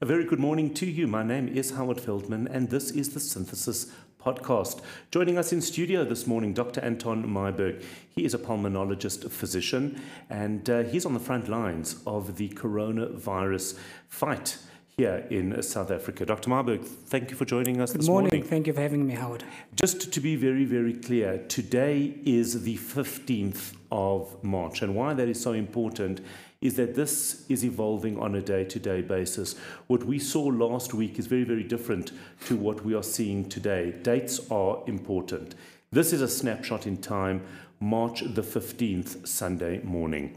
A very good morning to you. My name is Howard Feldman, and this is the Synthesis podcast. Joining us in studio this morning, Dr. Anton Meyberg. He is a pulmonologist physician, and uh, he's on the front lines of the coronavirus fight here in South Africa. Dr. Meyberg, thank you for joining us Good this morning. morning. Thank you for having me, Howard. Just to be very, very clear, today is the 15th of March, and why that is so important is that this is evolving on a day to day basis. What we saw last week is very, very different to what we are seeing today. Dates are important. This is a snapshot in time, March the 15th, Sunday morning.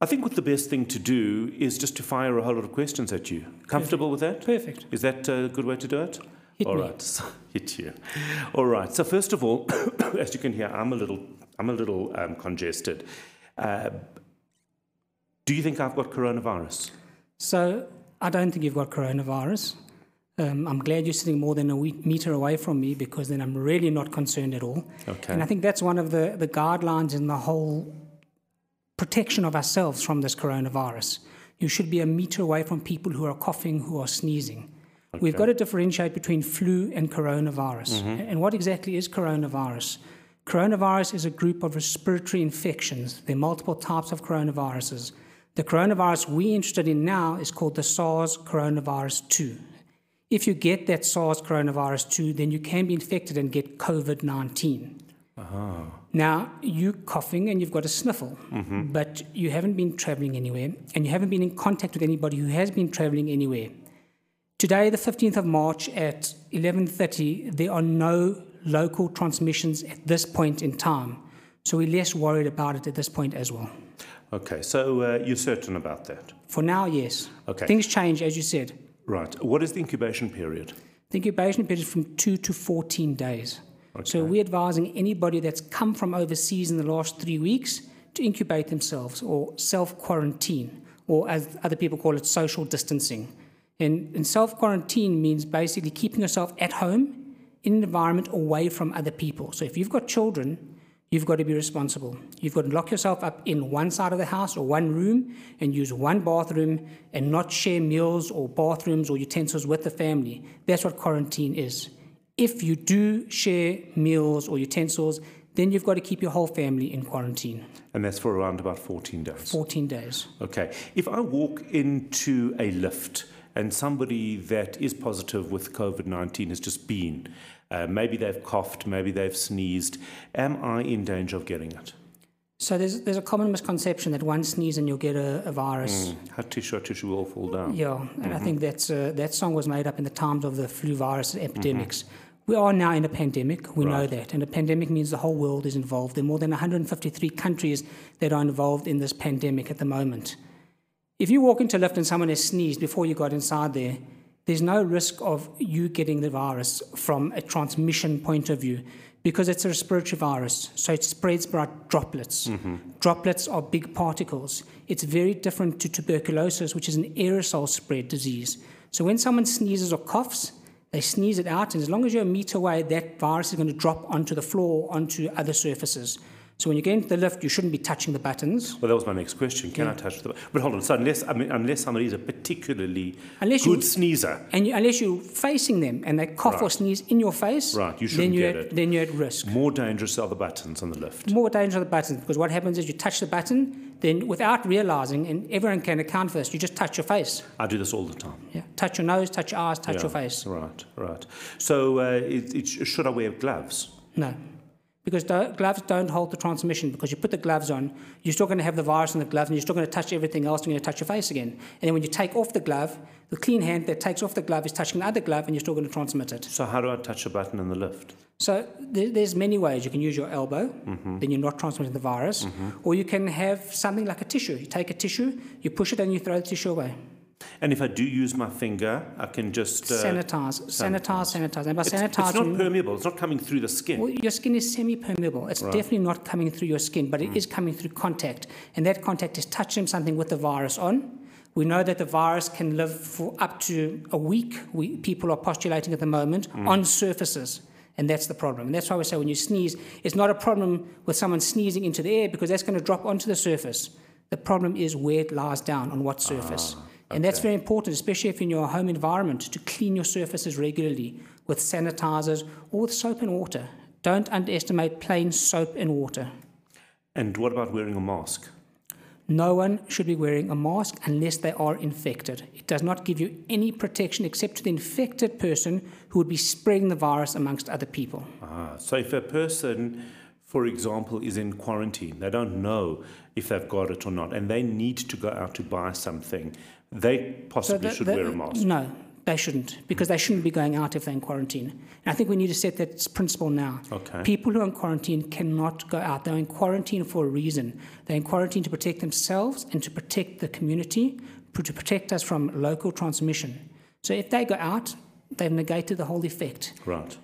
I think what the best thing to do is just to fire a whole lot of questions at you. Comfortable with that? Perfect. Is that a good way to do it? Hit All me. right, so hit you. All right. So first of all, as you can hear, I'm a little, I'm a little um, congested. Uh, do you think I've got coronavirus? So, I don't think you've got coronavirus. Um, I'm glad you're sitting more than a meter away from me because then I'm really not concerned at all. Okay. And I think that's one of the, the guidelines in the whole protection of ourselves from this coronavirus. You should be a meter away from people who are coughing, who are sneezing. Okay. We've got to differentiate between flu and coronavirus. And what exactly is coronavirus? Coronavirus is a group of respiratory infections. There are multiple types of coronaviruses. The coronavirus we're interested in now is called the SARS coronavirus 2. If you get that SARS coronavirus 2, then you can be infected and get COVID 19. Uh-huh. Now, you're coughing and you've got a sniffle, mm-hmm. but you haven't been traveling anywhere and you haven't been in contact with anybody who has been traveling anywhere. Today, the 15th of March at 11:30, there are no local transmissions at this point in time. So we're less worried about it at this point as well. Okay. So uh, you're certain about that? For now, yes. Okay. Things change, as you said. Right. What is the incubation period? The incubation period is from 2 to 14 days. Okay. So we're advising anybody that's come from overseas in the last three weeks to incubate themselves or self quarantine, or as other people call it, social distancing. And, and self quarantine means basically keeping yourself at home in an environment away from other people. So if you've got children, you've got to be responsible. You've got to lock yourself up in one side of the house or one room and use one bathroom and not share meals or bathrooms or utensils with the family. That's what quarantine is. If you do share meals or utensils, then you've got to keep your whole family in quarantine, And that's for around about 14 days. 14 days. Okay. If I walk into a lift and somebody that is positive with COVID 19 has just been, uh, maybe they've coughed, maybe they've sneezed, am I in danger of getting it? So there's, there's a common misconception that one sneeze and you'll get a, a virus. How tissue, tissue will all fall down. Yeah, and I think that's, uh, that song was made up in the times of the flu virus epidemics. We are now in a pandemic, we know that. And a pandemic means the whole world is involved. There are more than 153 countries that are involved in this pandemic at the moment. If you walk into a lift and someone has sneezed before you got inside there, there's no risk of you getting the virus from a transmission point of view because it's a respiratory virus, so it spreads by droplets. Mm-hmm. Droplets are big particles. It's very different to tuberculosis, which is an aerosol spread disease. So when someone sneezes or coughs, they sneeze it out, and as long as you're a meter away, that virus is going to drop onto the floor, onto other surfaces. So when you get into the lift, you shouldn't be touching the buttons. Well, that was my next question. Can I touch the. Buttons? But hold on. So, unless, I mean, unless somebody is a particularly Unless good you- sneezer, And you, unless you're facing them and they cough or sneeze in your face, Right, you then, shouldn't you're get at, it. then you're at risk. more dangerous are the buttons on the lift. More dangerous of the buttons because what happens is you touch the button, then without realizing, and everyone can account for this, you just touch your face. I do this all the time. Yeah. Touch your nose, touch your eyes, touch Yeah, your face. Right, right. So, uh, it, it, should I wear gloves? No. Because do- gloves don't hold the transmission because you put the gloves on, you're still going to have the virus in the glove and you're still going to touch everything else and you're going to touch your face again. And then when you take off the glove, the clean hand that takes off the glove is touching the other glove and you're still going to transmit it. So, how do I touch a button in the lift? So there's many ways. You can use your elbow, mm-hmm. then you're not transmitting the virus, mm-hmm. or you can have something like a tissue. You take a tissue, you push it, and you throw the tissue away. And if I do use my finger, I can just. Uh, sanitize, sanitize, sanitize. And by it's, it's not permeable, it's not coming through the skin. well, your skin is semi-permeable. It's definitely not coming through your skin, but it hmm. is coming through contact, and that contact is touching something with the virus on. We know that the virus can live for up to a week. We, people are postulating at the moment hmm. on surfaces. And that's the problem. And that's why we say when you sneeze, it's not a problem with someone sneezing into the air because that's going to drop onto the surface. The problem is where it lies down, on what surface. Ah. And that's very important, especially if in your home environment, to clean your surfaces regularly with sanitizers or with soap and water. Don't underestimate plain soap and water. And what about wearing a mask? No one should be wearing a mask unless they are infected. It does not give you any protection except to the infected person who would be spreading the virus amongst other people. Ah, so if a person, for example, is in quarantine, they don't know if they've got it or not, and they need to go out to buy something, they possibly the- should the- wear a mask. No, they shouldn't, because they shouldn't be going out if they're in quarantine. And I think we need to set that principle now. Okay. People who are in quarantine cannot go out. They're in quarantine for a reason. They're in quarantine to protect themselves and to protect the community, to protect us from local transmission. So if they go out, they've negated the whole effect. Right.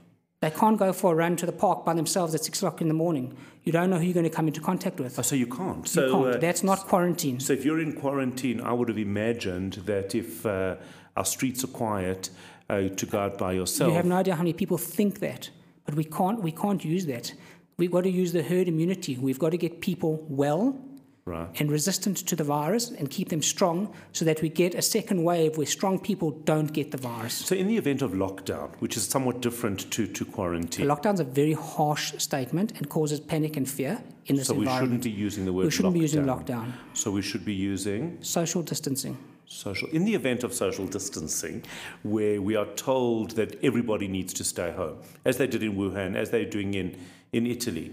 They can't go for a run to the park by themselves at six o'clock in the morning. You don't know who you're going to come into contact with. Oh, so you can't. You So, can't. uh, That's not quarantine. so if you're in quarantine, I would have imagined that if uh, our streets are quiet, uh, to go out by yourself. You have no idea how many people think that, but we can't. We can't use that. We've got to use the herd immunity. We've got to get people well right. and resistant to the virus and keep them strong, so that we get a second wave where strong people don't get the virus. So in the event of lockdown, which is somewhat different to, to quarantine, lockdown's a very harsh statement and causes panic and fear in this so we shouldn't be using the word We shouldn't lockdown. be using lockdown. So we should be using Social distancing. social. In the event of social distancing, where we are told that everybody needs to stay home, as they did in Wuhan, as they're doing in, in Italy,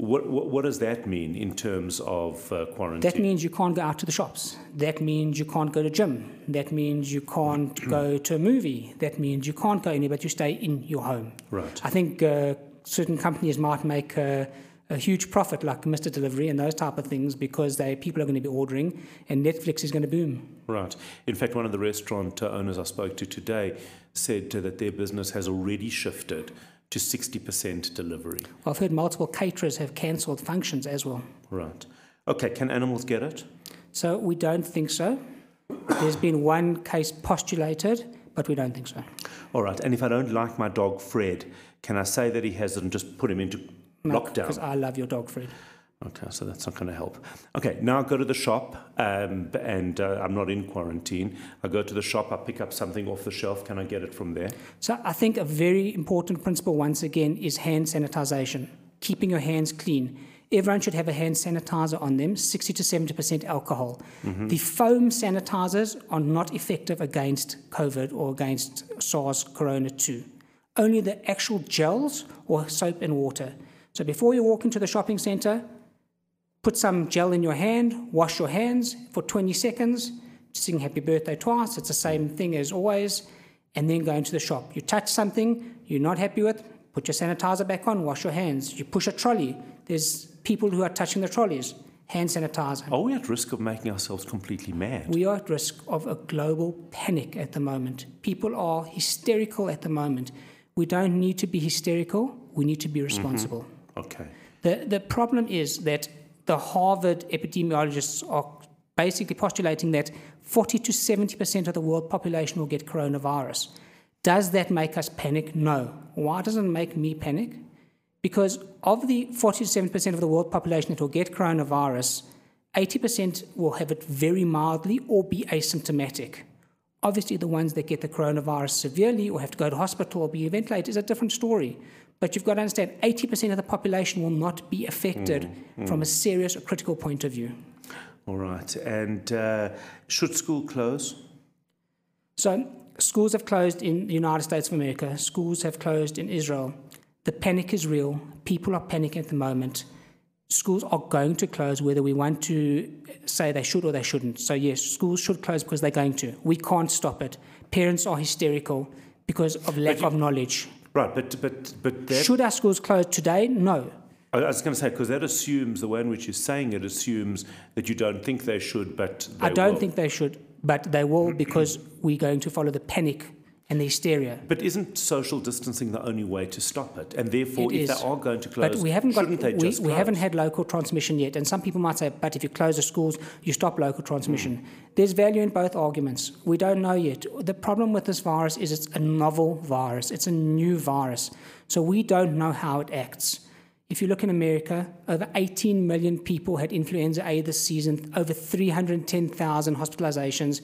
what, what, what does that mean in terms of uh, quarantine? That means you can't go out to the shops. That means you can't go to gym. That means you can't go to a movie. That means you can't go anywhere, but you stay in your home. right. I think uh, certain companies might make a, a huge profit, like Mr. Delivery and those type of things, because they people are going to be ordering, and Netflix is going to boom. Right. In fact, one of the restaurant uh, owners I spoke to today said that their business has already shifted to 60% delivery. I've heard multiple caterers have cancelled functions as well. Right. Okay, can animals get it? So we don't think so. There's been one case postulated, but we don't think so. All right. And if I don't like my dog Fred, can I say that he has it and just put him into lockdown? Because I love your dog, Fred. Okay, so that's not going to help. Okay, now I go to the shop um, and uh, I'm not in quarantine. I go to the shop, I pick up something off the shelf. Can I get it from there? So I think a very important principle, once again, is hand sanitization, keeping your hands clean. Everyone should have a hand sanitizer on them, 60 to 70% alcohol. The foam sanitizers are not effective against COVID or against SARS Corona 2. Only the actual gels or soap and water. So before you walk into the shopping center, put some gel in your hand, wash your hands for 20 seconds, sing happy birthday twice. It's the same thing as always. And then go into the shop. You touch something you're not happy with, put your sanitizer back on, wash your hands. You push a trolley. There's people who are touching the trolleys. Hand sanitizer. Are we at risk of making ourselves completely mad? We are at risk of a global panic at the moment. People are hysterical at the moment. We don't need to be hysterical, we need to be mm-hmm. responsible. Okay. The, the problem is that the Harvard epidemiologists are basically postulating that 40 to 70% of the world population will get coronavirus. Does that make us panic? No. Why doesn't it make me panic? Because of the 40 to 70% of the world population that will get coronavirus, 80% will have it very mildly or be asymptomatic. Obviously, the ones that get the coronavirus severely or have to go to hospital or be ventilated is a different story. But you've got to understand 80% of the population will not be affected from a serious or critical point of view. All right. And uh, should school close? So, schools have closed in the United States of America, schools have closed in Israel. The panic is real. People are panicking at the moment. Schools are going to close whether we want to say they should or they shouldn't. So, yes, schools should close because they're going to. We can't stop it. Parents are hysterical because of lack you- of knowledge. Right, but but but that Should our schools close today? No. I was going to say because that assumes the way in which you're saying it assumes that you don't think they should, but they I don't will. think they should, but they will because we're going to follow the panic and the hysteria. But isn't social distancing the only way to stop it? And therefore, It if is. they are going to close, But we haven't got shouldn't they we, just we haven't had local transmission yet. And some people might say, but if you close the schools, you stop local transmission. There's value in both arguments. We don't know yet. The problem with this virus is it's a novel virus. It's a new virus. So we don't know how it acts. If you look in America, over 18 million people had influenza A this season, over 310,000 hospitalizations,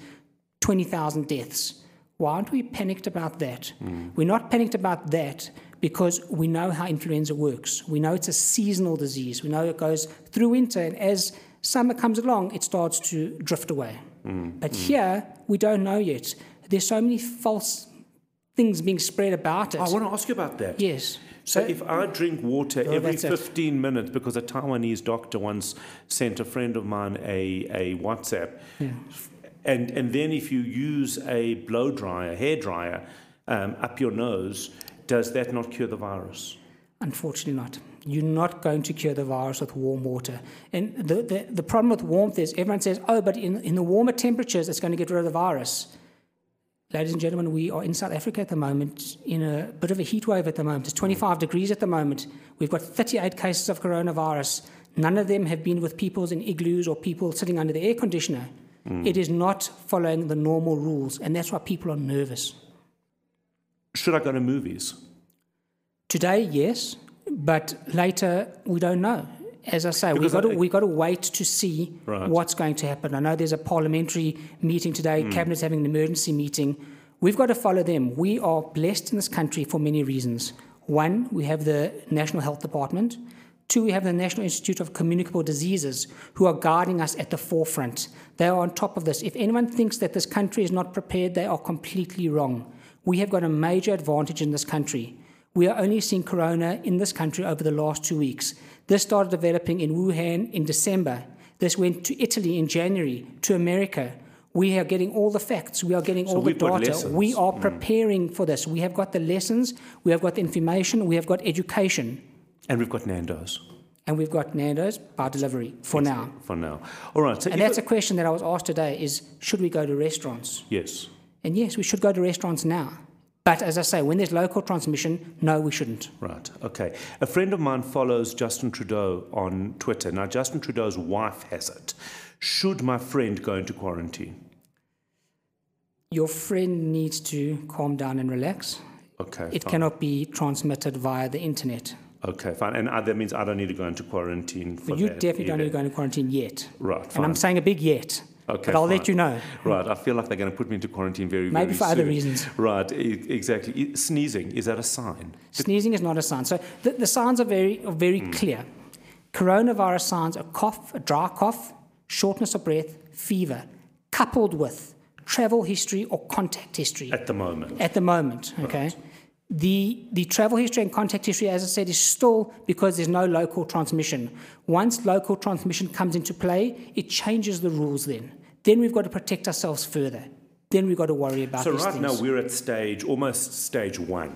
20,000 deaths. Why aren't we panicked about that? We're not panicked about that because we know how influenza works. We know it's a seasonal disease. We know it goes through winter, and as summer comes along, it starts to drift away. Mm, but mm. here, we don't know yet. There's so many false things being spread about it. I want to ask you about that. yes. So if I drink water Oh, every that's it. 15 minutes, because a Taiwanese doctor once sent a friend of mine a, a WhatsApp, and, and then if you use a blow dryer, hair dryer, um, up your nose, does that not cure the virus? Unfortunately, not. You're not going to cure the virus with warm water. And the, the, the problem with warmth is everyone says, oh, but in, in the warmer temperatures, it's going to get rid of the virus. Ladies and gentlemen, we are in South Africa at the moment in a bit of a heat wave at the moment. It's 25 degrees at the moment. We've got 38 cases of coronavirus. None of them have been with people in igloos or people sitting under the air conditioner. It is not following the normal rules, and that's why people are nervous. Should I go to movies? Today, yes, but later we don't know. As I say, we've got, to, we've got to wait to see Right. what's going to happen. I know there's a parliamentary meeting today, Hmm. Cabinet's having an emergency meeting. We've got to follow them. We are blessed in this country for many reasons. One, we have the National Health Department. Two, we have the National Institute of Communicable Diseases who are guarding us at the forefront. They are on top of this. If anyone thinks that this country is not prepared, they are completely wrong. We have got a major advantage in this country. We are only seeing corona in this country over the last two weeks. This started developing in Wuhan in December. This went to Italy in January, to America. We are getting all the facts. We are getting all the data. We are preparing for this. We have got the lessons, we have got the information, we have got education, And we've got Nando's and we've got Nando's by delivery for now. for now. All right. So And that's a question that I was asked today is should we go to restaurants? yes. And yes, we should go to restaurants now. But as I say, when there's local transmission, no, we shouldn't. Right. Okay. A friend of mine follows Justin Trudeau on Twitter. Now, Justin Trudeau's wife has it. Should my friend go into quarantine? Your friend needs to calm down and relax. Okay. It fine. cannot be transmitted via the internet. Okay, fine. And uh, that means I don't need to go into quarantine for you that definitely don't either. need to go into quarantine yet. Right, And. I'm saying a big yet. Okay, but I'll let you know. Right, I feel like they're going to put me into quarantine very, soon. Maybe very for other reasons. Right, e- exactly. Sneezing, is that a sign? Sneezing is not a sign. So the, the signs are very, are very Hmm. clear. Coronavirus signs are cough, a dry cough, shortness of breath, fever, coupled with travel history or contact history At the moment. at the moment. Okay. The, the travel history and contact history, as I said, is still because there's no local transmission. Once local transmission comes into play, it changes the rules then. Then we've got to protect ourselves further. Then we've got to worry about So right things. now we're at stage, almost stage one.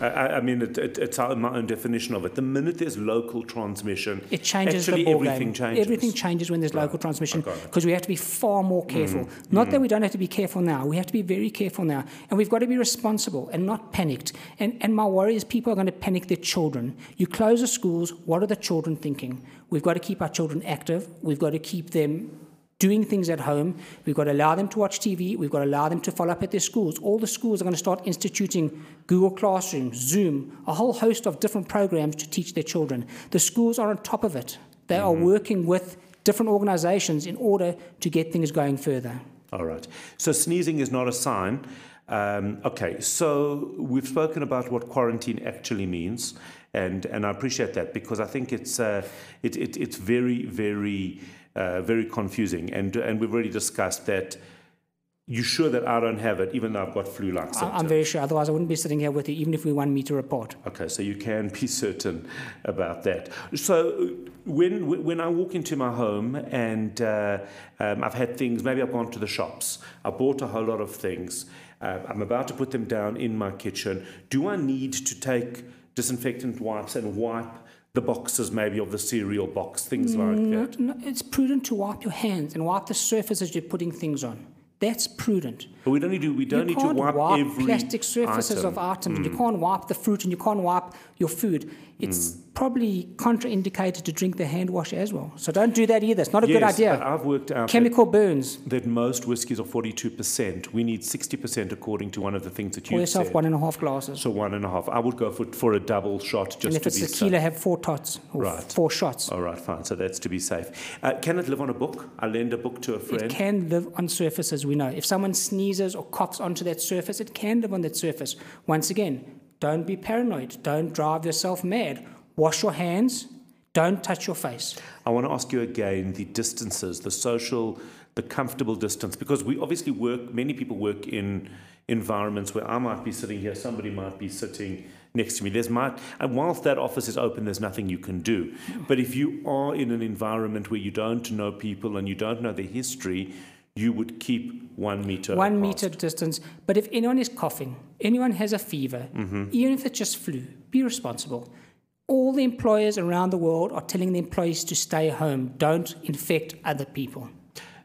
I, I mean, it, it, it's our- my own definition of it. The minute there's local transmission, It changes actually the ball everything game. changes. Everything changes when there's local transmission. Mm-hmm. because we have to be far more careful. Not that we don't have to be careful now. We have to be very careful now, and we've got to be responsible and not panicked. And and my worry is people are going to panic their children. You close the schools. What are the children thinking? We've got to keep our children active. We've got to keep them doing things at home. We've got to allow them to watch TV. We've got to allow them to follow up at their schools. All the schools are going to start instituting Google Classroom, Zoom, a whole host of different programs to teach their children. The schools are on top of it. They are working with different organizations in order to get things going further. All right. So sneezing is not a sign. Um, okay, so we've spoken about what quarantine actually means, and, and I appreciate that because I think it's, uh, it, it, it's very, very, uh, very confusing. And, and we've already discussed that you're sure that I don't have it, even though I've got flu like I- symptoms. I'm very sure, otherwise, I wouldn't be sitting here with you, even if we want me to report. Okay, so you can be certain about that. So when when I walk into my home and uh, um, I've had things, maybe I've gone to the shops, I bought a whole lot of things. Uh, I'm about to put them down in my kitchen. Do I need to take disinfectant wipes and wipe the boxes, maybe of the cereal box, things like that? No, it's prudent to wipe your hands and wipe the surfaces you're putting things on. That's prudent. But we don't need to. We don't you need to wipe, wipe every plastic surfaces item. of items. You mm. can't wipe the fruit and you can't wipe your food. It's mm. Probably contraindicated to drink the hand wash as well. So don't do that either. It's not a good idea. I've worked out that, Chemical burns. that most whiskies are 42%. We need 60% according to one of the things that Pour you yourself said. one and a half glasses. So one and a half. I would go for, for a double shot just and if to it's be tequila, safe. have four tots or Right. four shots. All right, fine. So that's to be safe. Uh, can it live on a book? I lend a book to a friend. It can live on surfaces, we know. If someone sneezes or coughs onto that surface, it can live on that surface. Once again, don't be paranoid. Don't drive yourself mad. Wash your hands. Don't touch your face. I want to ask you again the distances, the social, the comfortable distance, because we obviously work, many people work in environments where I might be sitting here, somebody might be sitting next to me. There's might, and whilst that office is open, there's nothing you can do. But if you are in an environment where you don't know people and you don't know their history, you would keep one meter. One apart. meter distance. But if anyone is coughing, anyone has a fever, mm-hmm. even if it's just flu, be responsible. All the employers around the world are telling the employees to stay home. Don't infect other people.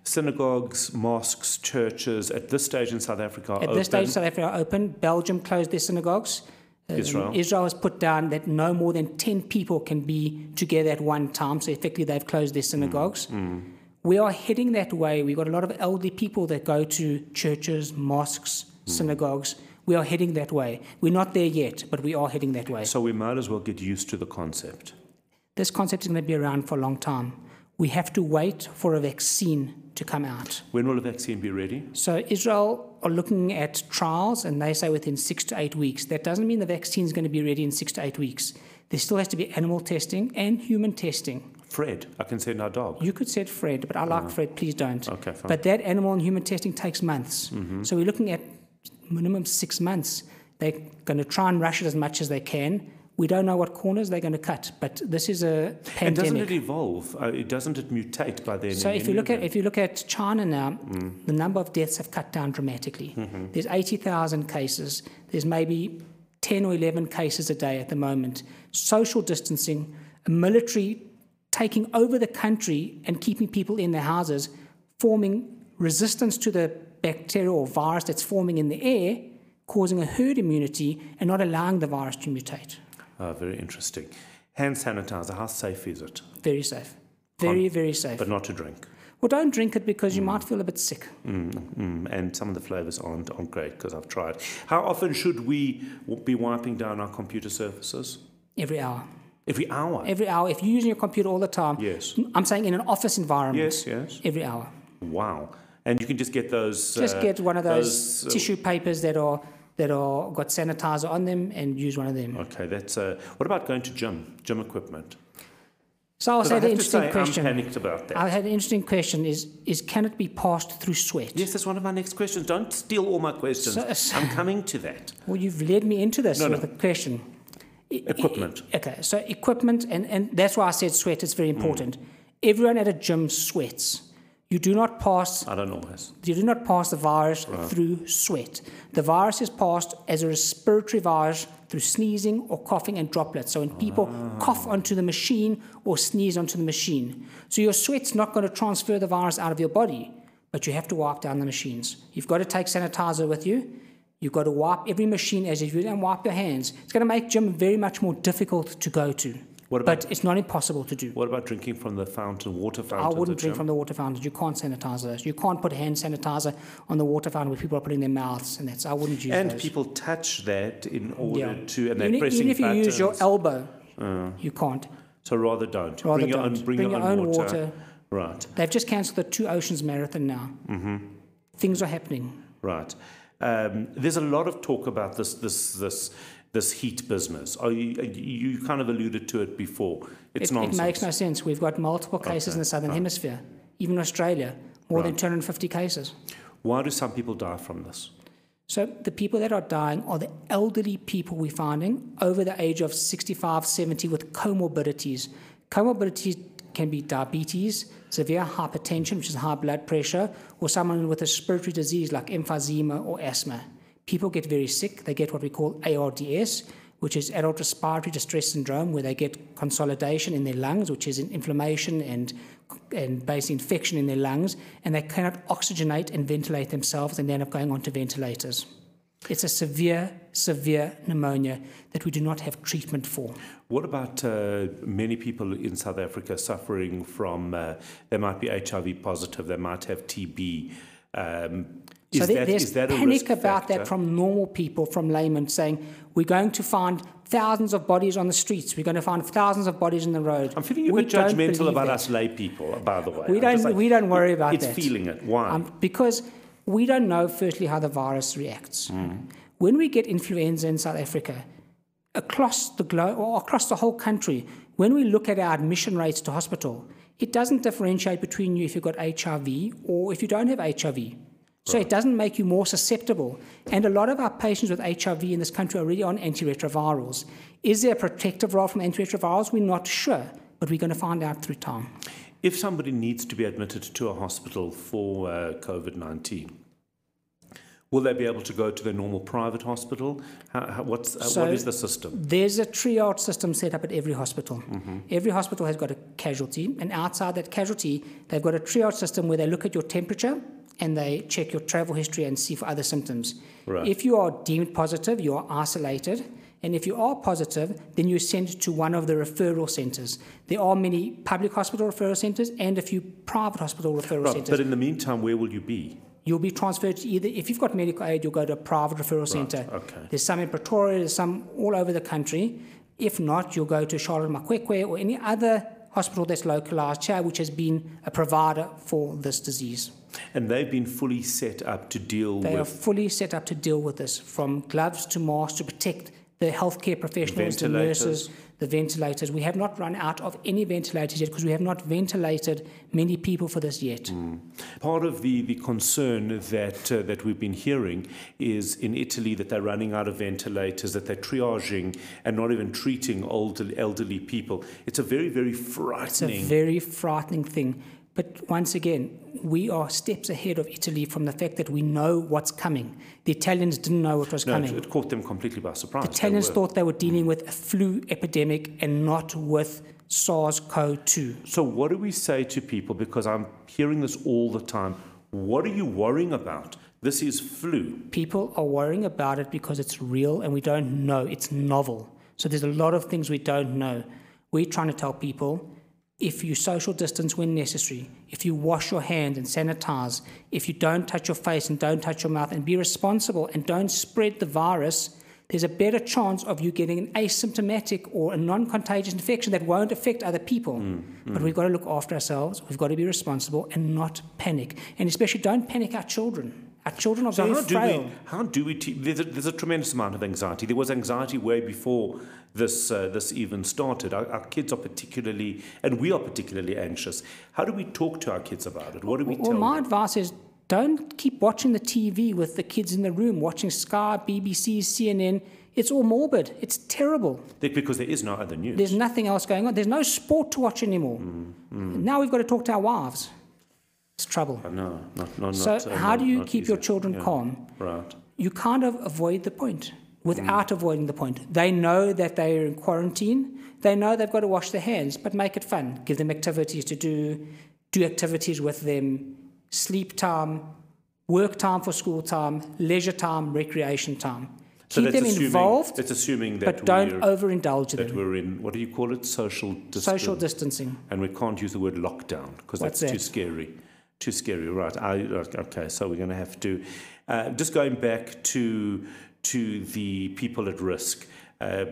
Synagogues, mosques, churches, at this stage in South Africa, are At this stage, open. South Africa are open. Belgium closed their synagogues. Um, Israel. Israel has put down that no more than 10 people can be together at one time. So effectively, they've closed their synagogues. Mm, mm. We are heading that way. We've got a lot of elderly people that go to churches, mosques, mm. synagogues. We are heading that way. We're not there yet, but we are heading that way. So we might as well get used to the concept. This concept is going to be around for a long time. We have to wait for a vaccine to come out. When will a vaccine be ready? So Israel are looking at trials, and they say within six to eight weeks. That doesn't mean the vaccine is going to be ready in six to eight weeks. There still has to be animal testing and human testing. Fred, I can send our dog. You could set Fred, but I like mm. Fred. Please don't. Okay, fine. But that animal and human testing takes months. Mm-hmm. So we're looking at minimum six months. They're going to try and rush it as much as they can. We don't know what corners they're going to cut, but this is a pandemic. and doesn't it evolve? Uh, it doesn't it mutate by then? So if you look at if you look at China now, the number of deaths have cut down dramatically. There's 80,000 cases. There's maybe 10 or 11 cases a day at the moment. Social distancing, a military taking over the country and keeping people in their houses, forming resistance to the bacteria or virus that's forming in the air, causing a herd immunity and not allowing the virus to mutate. Ah, very interesting. Hand sanitizer, how safe is it? Very safe. Very, very safe. But not to drink. Well, don't drink it because you might feel a bit sick. Mm, and some of the flavors aren't, aren't great because I've tried. How often should we be wiping down our computer surfaces? Every hour. Every hour? Every hour. If you're using your computer all the time, yes. I'm saying in an office environment, Yes, yes. every hour. Wow. And you can just get those. Just uh, get one of those, those, uh, tissue papers that are that are got sanitizer on them and use one of them. Okay, that's. Uh, what about going to gym? Gym equipment? So I'll 'Cause say I the interesting say, question. I'm panicked about that. I had an interesting question: is is can it be passed through sweat? Yes, that's one of my next questions. Don't steal all my questions. So- so- I'm coming to that. Well, you've led me into this No, with no. question. I- I- Equipment. Okay, so equipment, and, and that's why I said sweat is Mm. very important. Everyone at a gym sweats. You do not pass I don't always. You do not pass the virus through sweat. The virus is passed as a respiratory virus through sneezing or coughing and droplets. So when people ah. cough onto the machine or sneeze onto the machine. So your sweat's not going to transfer the virus out of your body, but you have to wipe down the machines. You've got to take sanitizer with you. You've got to wipe every machine as if you don't wipe your hands. It's going to make gym very much more difficult to go to. What about- but it's not impossible to do. What about drinking from the fountain, water fountain? I wouldn't drink from the water fountain. You can't sanitize those. You can't put hand sanitizer on the water fountain where people are putting their mouths, and that's I wouldn't use And those. people touch that in order Yeah. to, and they're even, pressing even if you use your elbow, Uh, you can't. so rather don't. Rather bring your don't. own, bring, your, own, water. Right, They've just cancelled the Two Oceans Marathon now. Mm-hmm. Things are happening. right. Um, there's a lot of talk about this, this, this, this heat business. Are you, you kind of alluded to it before. It's it, it makes no sense. We've got multiple cases in the Southern Hemisphere, even Australia, more than 250 cases. Why do some people die from this? So the people that are dying are the elderly people we're finding over the age of 65, 70 with comorbidities. Comorbidities can be diabetes, severe hypertension, which is high blood pressure, or someone with a respiratory disease like emphysema or asthma. People get very sick. They get what we call ARDS, which is adult respiratory distress syndrome, where they get consolidation in their lungs, which is an inflammation and and basically infection in their lungs, and they cannot oxygenate and ventilate themselves, and they end up going onto ventilators. It's a severe, severe pneumonia that we do not have treatment for. What about uh, many people in South Africa suffering from, uh, they might be HIV positive, they might have TB? Um, so there, that, there's is that panic about factor? that from normal people, from laymen, saying we're going to find thousands of bodies on the streets. We're going to find thousands of bodies in the road. I'm feeling a we bit judgmental about that. us lay people, by the way. We don't- like, we don't worry about it's that. It's feeling it. Why? Um, because we don't know, firstly, how the virus reacts. Mm. When we get influenza in South Africa, across the globe or across the whole country, when we look at our admission rates to hospital, it doesn't differentiate between you if you've got HIV or if you don't have HIV. So it doesn't make you more susceptible. And a lot of our patients with HIV in this country are already on antiretrovirals. Is there a protective role from antiretrovirals? We're not sure, but we're going to find out through time. if somebody needs to be admitted to a hospital for uh, COVID 19, will they be able to go to their normal private hospital? How, how, what's, uh, So- what is the system? There's a triage system set up at every hospital. Every hospital has got a casualty, and outside that casualty, they've got a triage system where they look at your temperature and they check your travel history and see for other symptoms. Right. If you are deemed positive, you are isolated. And if you are positive, then you're sent to one of the referral centres. There are many public hospital referral centres and a few private hospital referral Right, centres. but in the meantime, where will you be? You'll be transferred to either, if you've got medical aid, you'll go to a private referral centre. okay. There's some in Pretoria, there's some all over the country. If not, you'll go to Charlotte Maxeke or any other hospital that's localised here, which has been a provider for this disease. And they've been fully set up to deal with They are fully set up to deal with this, from gloves to masks to protect the healthcare professionals, the nurses, the ventilators. We have not run out of any ventilators yet because we have not ventilated many people for this yet. Part of the, the concern that, uh, that we've been hearing is in Italy that they're running out of ventilators, that they're triaging and not even treating older, elderly people. It's a very, very frightening. It's a very frightening thing. But once again, we are steps ahead of Italy from the fact that we know what's coming. The Italians didn't know what was no, it, coming. it caught them completely by surprise. The Italians were- thought they were dealing with a flu epidemic and not with SARS CoV 2. So, what do we say to people? Because I'm hearing this all the time. What are you worrying about? This is flu. People are worrying about it because it's real and we don't know. It's novel. So there's a lot of things we don't know. We're trying to tell people if you social distance when necessary, if you wash your hands and sanitize, if you don't touch your face and don't touch your mouth and be responsible and don't spread the virus, there's a better chance of you getting an asymptomatic or a non contagious infection that won't affect other people. Mm, mm. But we've got to look after ourselves, we've got to be responsible and not panic. And especially don't panic our children. Our children are So very how do we? How do we? Te- there's, a, there's a tremendous amount of anxiety. There was anxiety way before this uh, this even started. Our, our kids are particularly, and we are particularly anxious. How do we talk to our kids about it? What do we Well, tell my them? advice is don't keep watching the TV with the kids in the room, watching Sky, BBC, CNN. It's all morbid. It's terrible. Because there is no other news. There's nothing else going on. There's no sport to watch anymore. Mm, Now we've got to talk to our wives. It's trouble. no, not, not, So, not, uh, how do you keep your children Yeah, calm? Right. You kind of avoid the point without Mm. avoiding the point. They know that they are in quarantine. They know they've got to wash their hands, but make it fun. Give them activities to do, do activities with them, sleep time, work time for school time, leisure time, recreation time. So Keep them assuming, involved, That's assuming that but don't we're, overindulge that them. we're in what do you call it? Social distance. Social distancing. and we can't use the word lockdown because What's that's too scary. Too scary, right? I, okay, so we're going to have to uh, just going back to to the people at risk. Uh,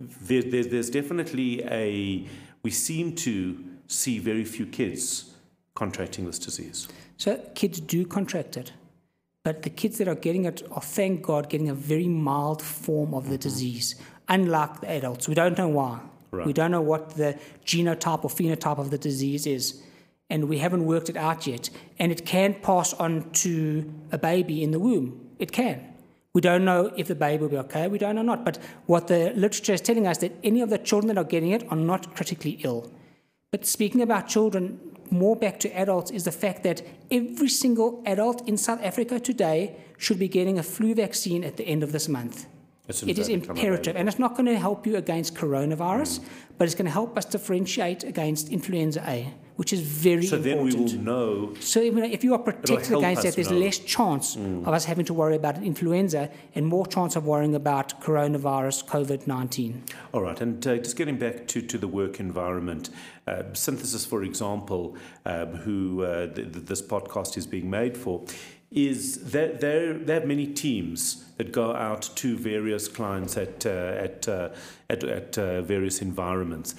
there, there, there's definitely a. We seem to see very few kids contracting this disease. So kids do contract it, but the kids that are getting it are, thank God, getting a very mild form of the disease, unlike the adults. We don't know why. Right. We don't know what the genotype or phenotype of the disease is, and we haven't worked it out yet. And it can pass on to a baby in the womb. It can. We don't know if the baby will be okay. We don't know not. But what the literature is telling us that any of the children that are getting it are not critically ill. But speaking about children, more back to adults, is the fact that every single adult in South Africa today should be getting a flu vaccine at the end of this month. It's soon It as is they become imperative, and it's not going to help you against coronavirus, Mm. but it's going to help us differentiate against influenza A. which is very So then we important. will know. So if you are protected against that, there's know. Mm. less chance of us having to worry about influenza and more chance of worrying about coronavirus, COVID-19. All right, and uh, just getting back to, to the work environment, uh, Synthesis, for example, um, who uh, th- th- this podcast is being made for, is that they they have many teams that go out to various clients at uh, at uh, at, at uh, various environments.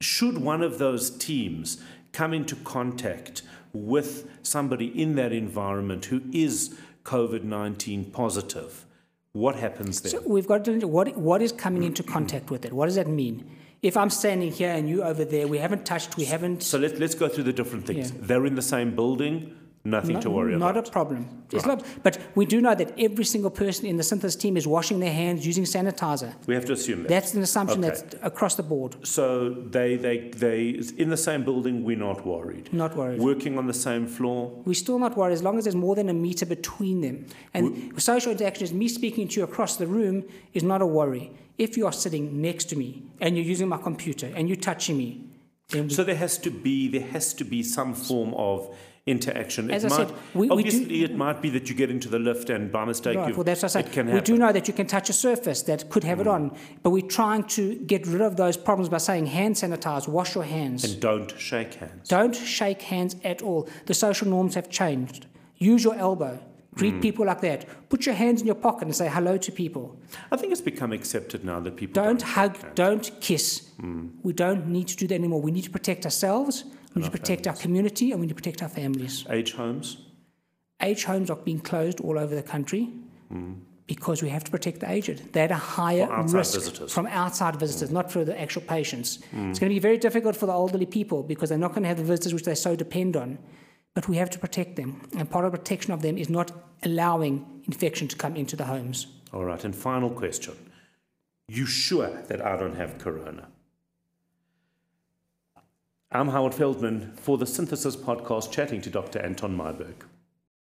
Should one of those teams come into contact with somebody in that environment who is COVID nineteen positive, what happens then? So we've got to what, what is coming into contact with it. What does that mean? If I'm standing here and you over there, we haven't touched, we haven't. So let, let's go through the different things. Yeah. They're in the same building, nothing not, to worry not about. Not a problem. It's not, but we do know that every single person in the synthesis team is washing their hands using sanitizer. we have to assume that. That's an assumption Okay. that's across the board. so they, they, they, in the same building, we're not worried. Not worried. Working on the same floor, We're still not worried as long as there's more than a meter between them. And social interaction is me speaking to you across the room is not a worry. If you are sitting next to me and you're using my computer and you're touching me, then we, so there has to be there has to be some form of interaction. As it I might, said, we- we do- obviously it might be that you get into the lift and by mistake right, you, well, that's what I it say. can We happen. Mm. do know that you can touch a surface that could have it on, but we're trying to get rid of those problems by saying hand sanitize, wash your hands. and don't shake hands. Don't shake hands at all. The social norms have changed. Use your elbow. Greet Mm. people like that. Put your hands in your pocket and say hello to people. I think it's become accepted now that people Don't don't, hug, don't kiss. We don't need to do that anymore. We need to protect ourselves, we need to protect our community, and we need to protect our families. Age homes. Age homes are being closed all over the country mm. because we have to protect the aged. They're at a higher risk visitors. from outside visitors, mm. not for the actual patients. Mm. It's going to be very difficult for the elderly people because they're not going to have the visitors which they so depend on. But we have to protect them. And part of protection of them is not allowing infection to come into the homes. All right, and final question. You sure that I don't have corona? I'm Howard Feldman for the Synthesis Podcast, chatting to Dr. Anton Meyberg.